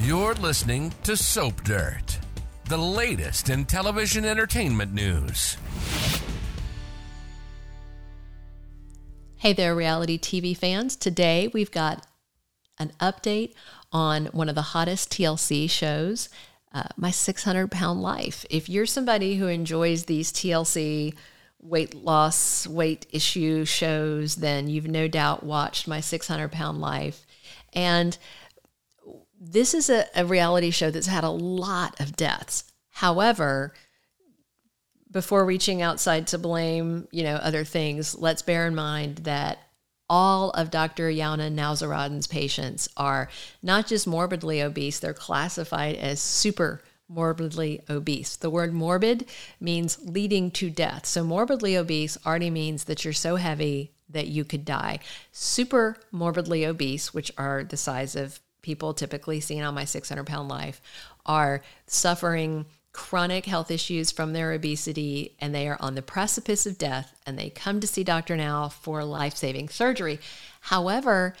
You're listening to Soap Dirt, the latest in television entertainment news. Hey there, reality TV fans. Today we've got an update on one of the hottest TLC shows, uh, My 600 Pound Life. If you're somebody who enjoys these TLC weight loss, weight issue shows, then you've no doubt watched My 600 Pound Life. And this is a, a reality show that's had a lot of deaths. However, before reaching outside to blame, you know, other things, let's bear in mind that all of Dr. Younan Nowzaradan's patients are not just morbidly obese, they're classified as super morbidly obese. The word morbid means leading to death. So, morbidly obese already means that you're so heavy that you could die. Super morbidly obese, which are the size of people typically seen on my 600 pound life, are suffering chronic health issues from their obesity and they are on the precipice of death and they come to see Dr. Now for life saving surgery. However,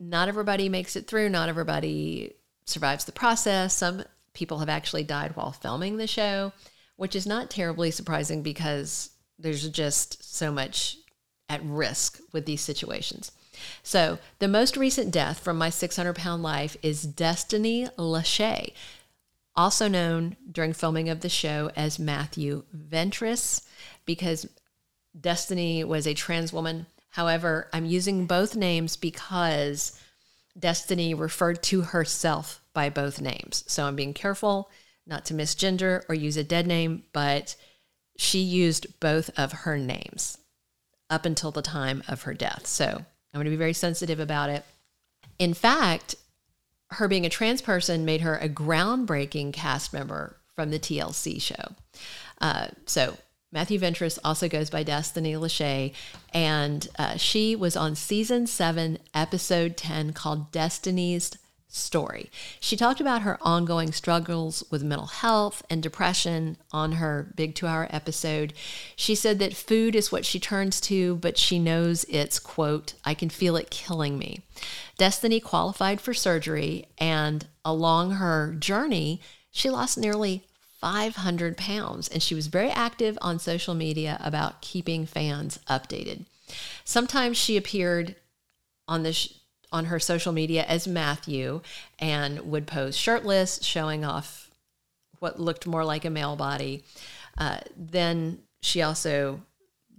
not everybody makes it through, not everybody survives the process. Some people have actually died while filming the show, which is not terribly surprising because there's just so much at risk with these situations. So, the most recent death from my 600 pound life is Destiny LaShaee also known during filming of the show as Matthew Ventress, because Destiny was a trans woman. However, I'm using both names because Destiny referred to herself by both names. So I'm being careful not to misgender or use a dead name, but she used both of her names up until the time of her death. So I'm going to be very sensitive about it. In fact, her being a trans person made her a groundbreaking cast member from the TLC show. Uh, so Matthew Ventress also goes by Destiny LaShaee, and uh, she was on season seven, episode 10, called Destiny's story. She talked about her ongoing struggles with mental health and depression on her big two hour episode. She said that food is what she turns to, but she knows it's, quote, I can feel it killing me. Destiny qualified for surgery, and along her journey, she lost nearly 500 pounds, and she was very active on social media about keeping fans updated. Sometimes she appeared on the sh- on her social media as Matthew and would pose shirtless, showing off what looked more like a male body. Uh, then she also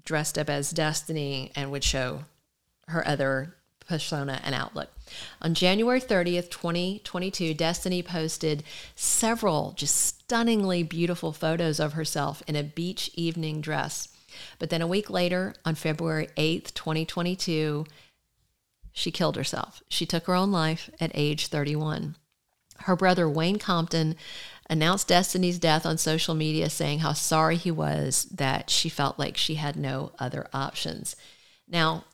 dressed up as Destiny and would show her other persona and outlook. On January 30th, 2022, Destiny posted several just stunningly beautiful photos of herself in a beach evening dress. But then a week later, on February 8th, 2022, she killed herself. She took her own life at age 31. Her brother, Wayne Compton, announced Destiny's death on social media, saying how sorry he was that she felt like she had no other options. Now,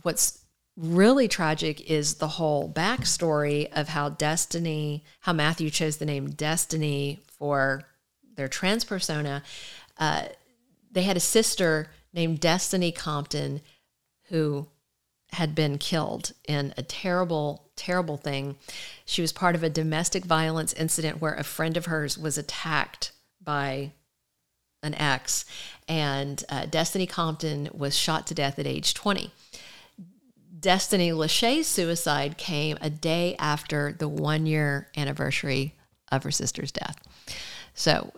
what's really tragic is the whole backstory of how Destiny, how Matthew chose the name Destiny for their trans persona. Uh, they had a sister named Destiny Compton who had been killed in a terrible, terrible thing. She was part of a domestic violence incident where a friend of hers was attacked by an ex, and uh, Destiny Compton was shot to death at age 20. Destiny LaShaee's suicide came a day after the one year anniversary of her sister's death. So,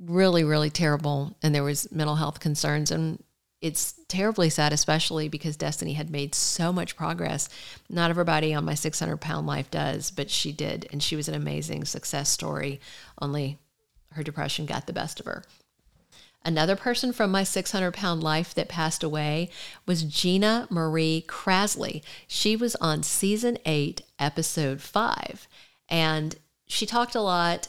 really, really terrible. And there was mental health concerns. And it's terribly sad, especially because Destiny had made so much progress. Not everybody on my 600 pound life does, but she did. And she was an amazing success story, only her depression got the best of her. Another person from my 600 pound life that passed away was Gina Marie Krasley. She was on season eight, episode five. And she talked a lot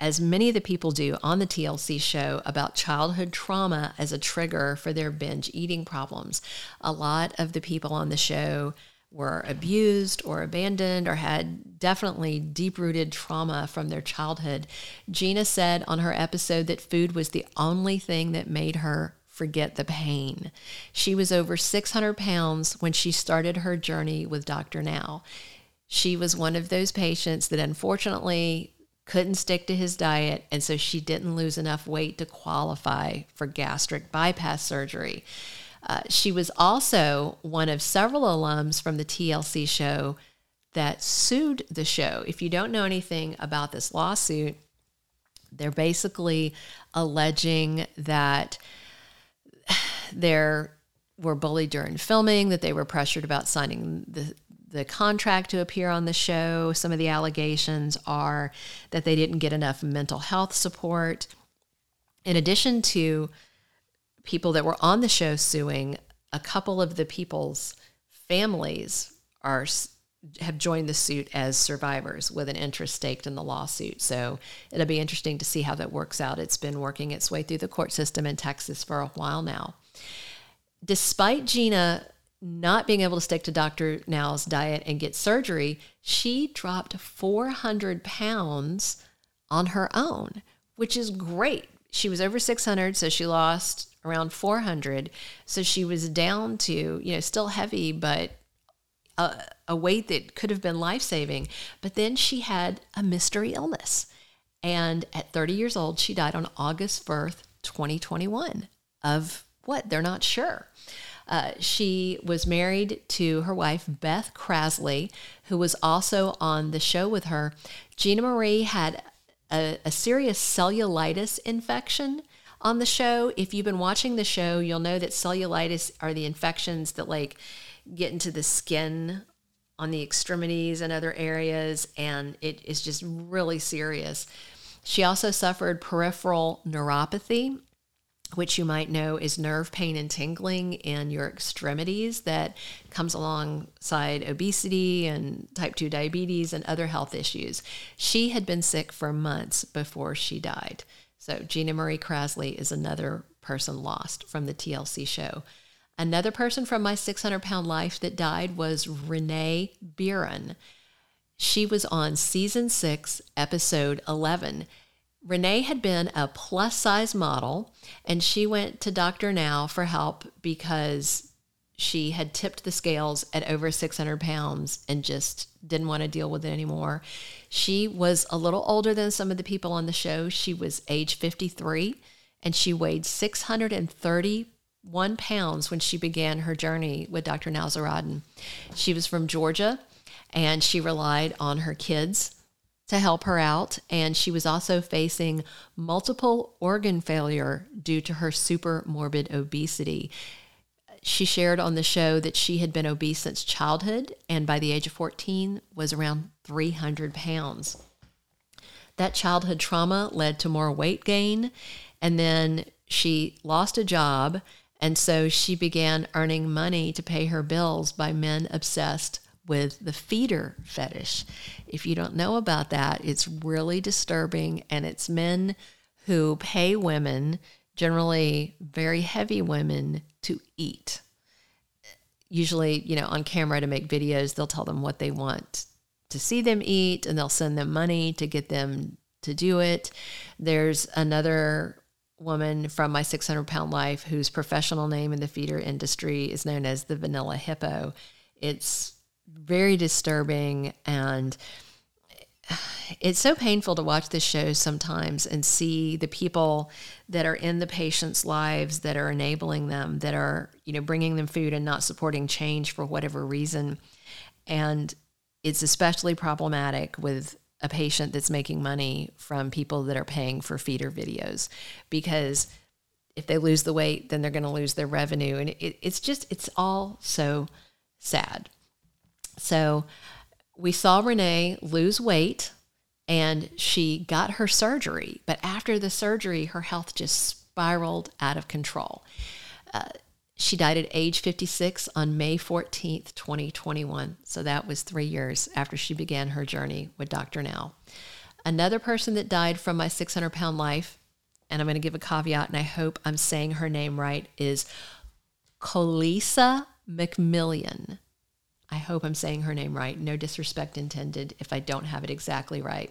as many of the people do on the TLC show, about childhood trauma as a trigger for their binge eating problems. A lot of the people on the show were abused or abandoned or had definitely deep rooted trauma from their childhood. Gina said on her episode that food was the only thing that made her forget the pain. She was over 600 pounds when she started her journey with Dr. Now. She was one of those patients that unfortunately couldn't stick to his diet, and so she didn't lose enough weight to qualify for gastric bypass surgery. Uh, she was also one of several alums from the TLC show that sued the show. If you don't know anything about this lawsuit, they're basically alleging that they were bullied during filming, that they were pressured about signing the the contract to appear on the show. Some of the allegations are that they didn't get enough mental health support. In addition to people that were on the show suing, a couple of the people's families are have joined the suit as survivors with an interest staked in the lawsuit. So it'll be interesting to see how that works out. It's been working its way through the court system in Texas for a while now. Despite Gina not being able to stick to Dr. Now's diet and get surgery, she dropped 400 pounds on her own, which is great. She was over 600, so she lost around 400. So she was down to, you know, still heavy, but a, a weight that could have been life saving. But then she had a mystery illness. And at 30 years old, she died on August 1st, 2021 of what? They're not sure. Uh, she was married to her wife, Beth Krasley, who was also on the show with her. Gina Marie had a, a serious cellulitis infection on the show. If you've been watching the show, you'll know that cellulitis are the infections that like get into the skin on the extremities and other areas, and it is just really serious. She also suffered peripheral neuropathy, which you might know is nerve pain and tingling in your extremities that comes alongside obesity and type 2 diabetes and other health issues. She had been sick for months before she died. So, Gina Marie Krasley is another person lost from the TLC show. Another person from my 600 pound life that died was Renee Biren. She was on season six, episode 11. Renee had been a plus size model and she went to Dr. Now for help because she had tipped the scales at over 600 pounds and just didn't want to deal with it anymore. She was a little older than some of the people on the show. She was age 53 and she weighed 631 pounds when she began her journey with Dr. Nowzaradan. She was from Georgia and she relied on her kids to help her out. And she was also facing multiple organ failure due to her super morbid obesity. She shared on the show that she had been obese since childhood and by the age of 14 was around 300 pounds. That childhood trauma led to more weight gain, and then she lost a job. And so she began earning money to pay her bills by men obsessed with the feeder fetish. If you don't know about that, it's really disturbing, and it's men who pay women, generally very heavy women, to eat. Usually, you know, on camera to make videos, they'll tell them what they want to see them eat, and they'll send them money to get them to do it. There's another woman from my 600 pound life whose professional name in the feeder industry is known as the vanilla hippo. It's very disturbing and it's so painful to watch this show sometimes and see the people that are in the patients' lives that are enabling them, that are, you know, bringing them food and not supporting change for whatever reason. And it's especially problematic with a patient that's making money from people that are paying for feeder videos because if they lose the weight, then they're going to lose their revenue. And it, it's just, it's all so sad. So we saw Renee lose weight and she got her surgery. But after the surgery, her health just spiraled out of control. Uh, she died at age 56 on May 14th, 2021. So that was three years after she began her journey with Dr. Now. Another person that died from my 600 pound life, and I'm going to give a caveat, and I hope I'm saying her name right, is Coliesa McMillian. I hope I'm saying her name right. No disrespect intended if I don't have it exactly right.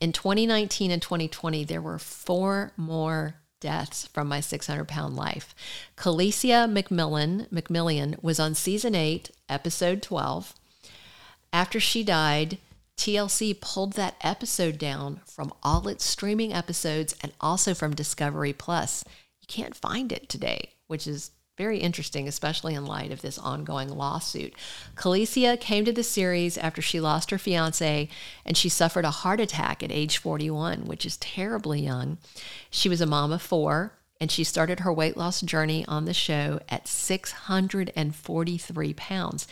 In 2019 and 2020, there were four more deaths from my 600 pound life. Calicia McMillan, McMillian was on season eight, episode 12. After she died, TLC pulled that episode down from all its streaming episodes and also from Discovery Plus. You can't find it today, which is very interesting, especially in light of this ongoing lawsuit. Calicia came to the series after she lost her fiance and she suffered a heart attack at age 41, which is terribly young. She was a mom of four and she started her weight loss journey on the show at 643 pounds.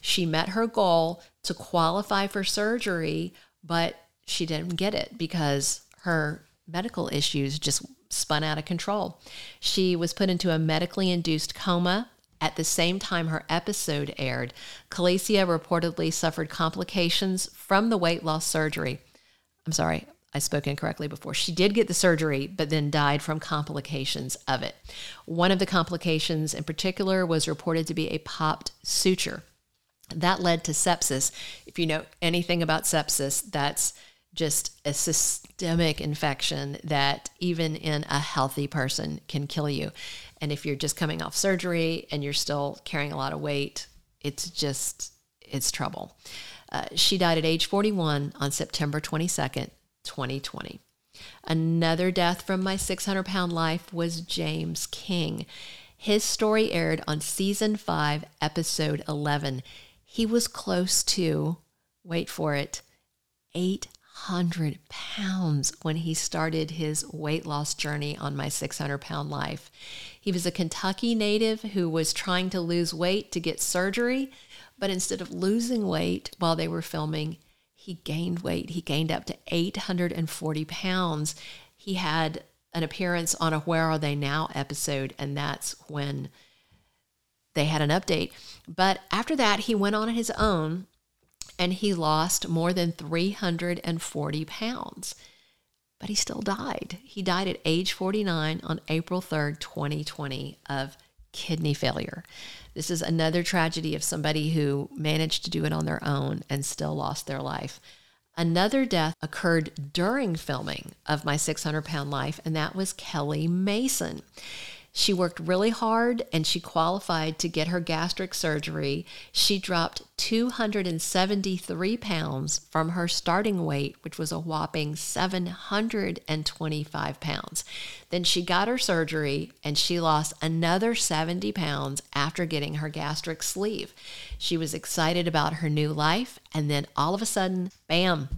She met her goal to qualify for surgery, but she didn't get it because her medical issues just spun out of control. She was put into a medically induced coma. At the same time her episode aired, Calicia reportedly suffered complications from the weight loss surgery. I'm sorry, I spoke incorrectly before. She did get the surgery, but then died from complications of it. One of the complications in particular was reported to be a popped suture. That led to sepsis. If you know anything about sepsis, that's just a systemic infection that even in a healthy person can kill you. And if you're just coming off surgery and you're still carrying a lot of weight, it's just, it's trouble. Uh, she died at age 41 on September 22nd, 2020. Another death from my 600 pound life was James King. His story aired on season 5, episode 11. He was close to, wait for it, 8 100 pounds when he started his weight loss journey on my 600 pound life. He was a Kentucky native who was trying to lose weight to get surgery, but instead of losing weight while they were filming, he gained weight. He gained up to 840 pounds. He had an appearance on a Where Are They Now episode, and that's when they had an update. But after that, he went on his own and he lost more than 340 pounds. But he still died. He died at age 49 on April 3rd, 2020, of kidney failure. This is another tragedy of somebody who managed to do it on their own and still lost their life. Another death occurred during filming of My 600 Pound Life, and that was Kelly Mason. She worked really hard and she qualified to get her gastric surgery. She dropped 273 pounds from her starting weight, which was a whopping 725 pounds. Then she got her surgery and she lost another 70 pounds after getting her gastric sleeve. She was excited about her new life, and then all of a sudden, bam,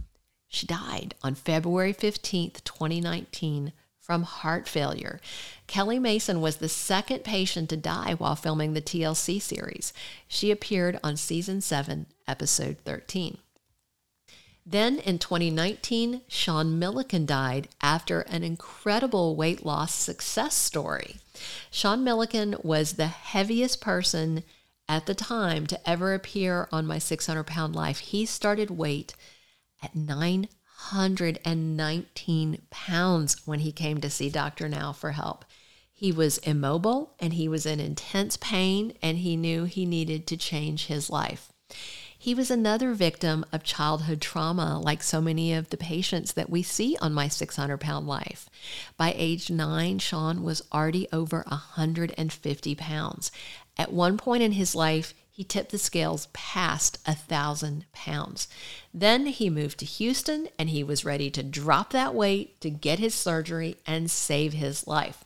she died on February 15th, 2019 from heart failure. Kelly Mason was the second patient to die while filming the TLC series. She appeared on season 7, episode 13. Then in 2019, Sean Milliken died after an incredible weight loss success story. Sean Milliken was the heaviest person at the time to ever appear on My 600 Pound Life. He started weight at 9 119 pounds when he came to see Dr. Now for help. He was immobile and he was in intense pain, and he knew he needed to change his life. He was another victim of childhood trauma, like so many of the patients that we see on my 600 pound life. By age nine, Sean was already over 150 pounds. At one point in his life, he tipped the scales past a thousand pounds. Then he moved to Houston and he was ready to drop that weight to get his surgery and save his life.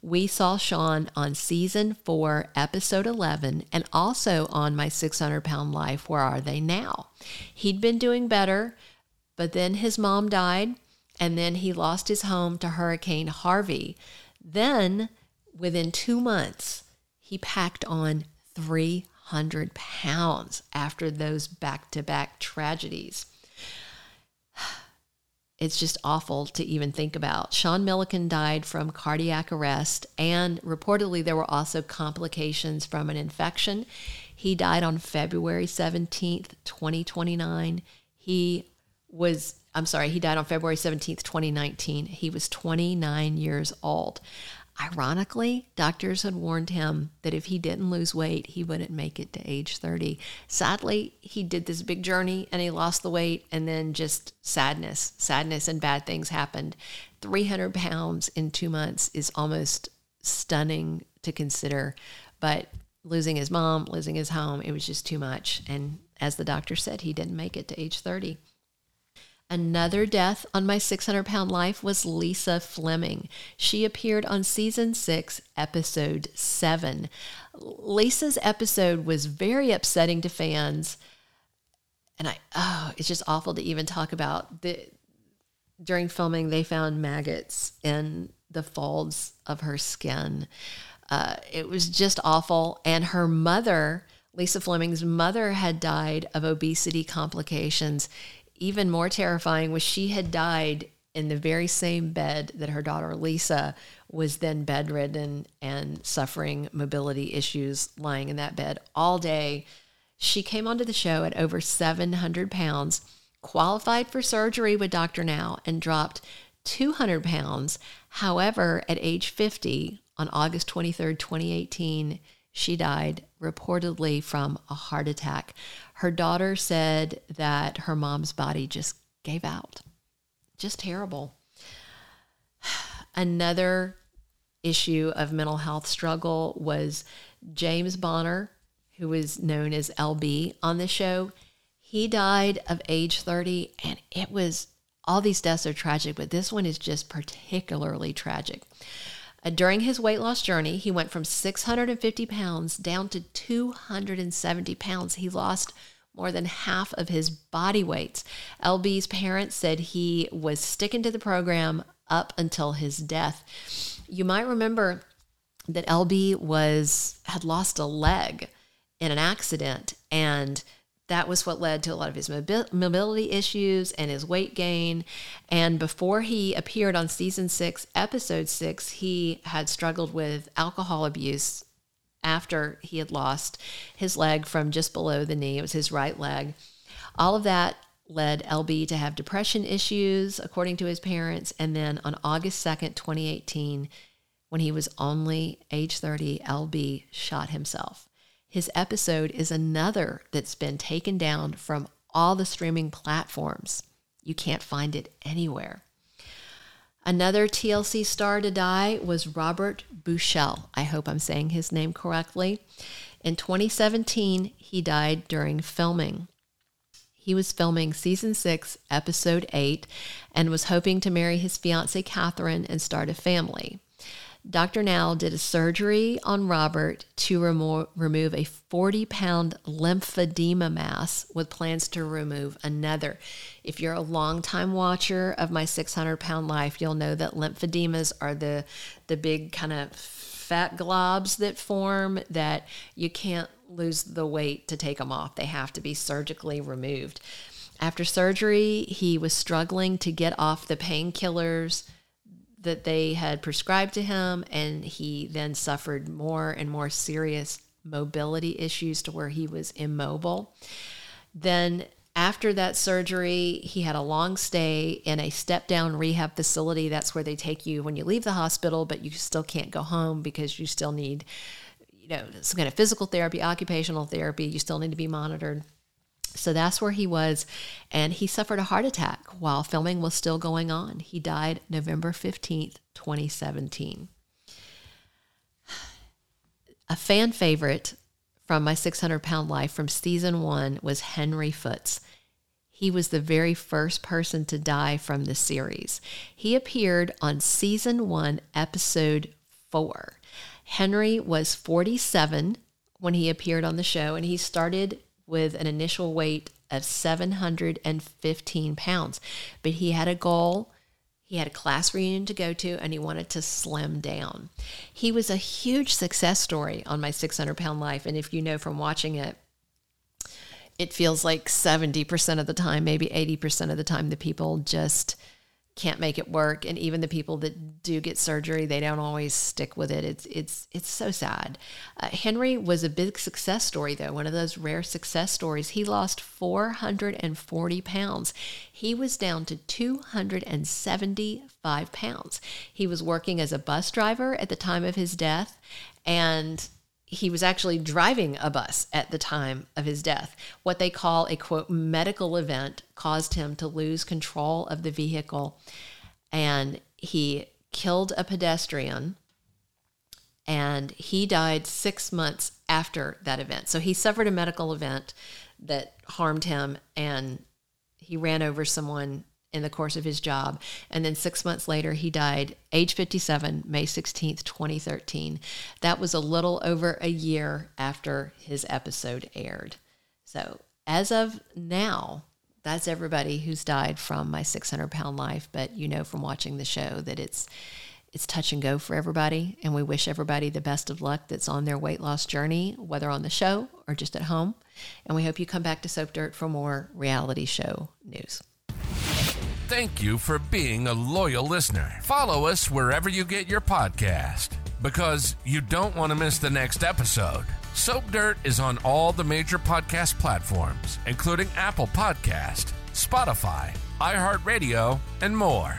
We saw Sean on season four, episode 11, and also on my 600 pound life. Where are they now? He'd been doing better, but then his mom died, and then he lost his home to Hurricane Harvey. Then, within two months, he packed on three 100 pounds after those back to back tragedies. It's just awful to even think about. Sean Milliken died from cardiac arrest, and reportedly, there were also complications from an infection. He died on February 17th, 2029. He was, I'm sorry, he died on February 17th, 2019. He was 29 years old. Ironically, doctors had warned him that if he didn't lose weight, he wouldn't make it to age 30. Sadly, he did this big journey and he lost the weight, and then just sadness, sadness, and bad things happened. 300 pounds in two months is almost stunning to consider, but losing his mom, losing his home, it was just too much. And as the doctor said, he didn't make it to age 30. Another death on my 600 pound life was Lisa Fleming. She appeared on season six, episode seven. Lisa's episode was very upsetting to fans. And I, oh, it's just awful to even talk about. The, during filming, they found maggots in the folds of her skin. Uh, it was just awful. And her mother, Lisa Fleming's mother, had died of obesity complications even more terrifying was she had died in the very same bed that her daughter Lisa was then bedridden and suffering mobility issues, lying in that bed all day. She came onto the show at over 700 pounds, qualified for surgery with Dr. Now, and dropped 200 pounds. However, at age 50, on August 23rd, 2018, she died reportedly from a heart attack. Her daughter said that her mom's body just gave out. Just terrible. Another issue of mental health struggle was James Bonner, who was known as LB on the show. He died of age 30, and it was all these deaths are tragic, but this one is just particularly tragic. Uh, during his weight loss journey, he went from 650 pounds down to 270 pounds. He lost more than half of his body weight. LB's parents said he was sticking to the program up until his death. You might remember that LB was had lost a leg in an accident and that was what led to a lot of his mobility issues and his weight gain. And before he appeared on season six, episode six, he had struggled with alcohol abuse after he had lost his leg from just below the knee. It was his right leg. All of that led LB to have depression issues, according to his parents. And then on August 2nd, 2018, when he was only age 30, LB shot himself. His episode is another that's been taken down from all the streaming platforms. You can't find it anywhere. Another TLC star to die was Robert Buchel. I hope I'm saying his name correctly. In 2017, he died during filming. He was filming season six, episode eight, and was hoping to marry his fiancee Catherine and start a family. Dr. Now did a surgery on Robert to remo- remove a 40 pound lymphedema mass with plans to remove another. If you're a long-time watcher of my 600 pound life, you'll know that lymphedemas are the, the big kind of fat globs that form that you can't lose the weight to take them off. They have to be surgically removed. After surgery, he was struggling to get off the painkillers that they had prescribed to him, and he then suffered more and more serious mobility issues to where he was immobile. Then, after that surgery, he had a long stay in a step down rehab facility. That's where they take you when you leave the hospital, but you still can't go home because you still need, you know, some kind of physical therapy, occupational therapy. You still need to be monitored. So that's where he was. And he suffered a heart attack while filming was still going on. He died November 15th, 2017. A fan favorite from my 600 pound life from season one was Henry Foots. He was the very first person to die from the series. He appeared on season one, episode four. Henry was 47 when he appeared on the show, and he started with an initial weight of 715 pounds. But he had a goal. He had a class reunion to go to and he wanted to slim down. He was a huge success story on my 600 pound life. And if you know from watching it, it feels like 70% of the time, maybe 80% of the time, the people just can't make it work. And even the people that do get surgery they don't always stick with it. It's it's it's so sad. Uh, henry was a big success story though one of those rare success stories. He lost 440 pounds. He was down to 275 pounds. He was working as a bus driver at the time of his death and he was actually driving a bus at the time of his death. What they call a quote medical event caused him to lose control of the vehicle and he killed a pedestrian and he died six months after that event. So he suffered a medical event that harmed him and he ran over someone in the course of his job. And then six months later, he died, age 57, May 16th, 2013. That was a little over a year after his episode aired. So, as of now, that's everybody who's died from my 600 pound life. But you know from watching the show that it's it's touch and go for everybody. And we wish everybody the best of luck that's on their weight loss journey, whether on the show or just at home. And we hope you come back to Soap Dirt for more reality show news. Thank you for being a loyal listener. Follow us wherever you get your podcast because you don't want to miss the next episode. Soap Dirt is on all the major podcast platforms, including Apple Podcast, Spotify, iHeartRadio, and more.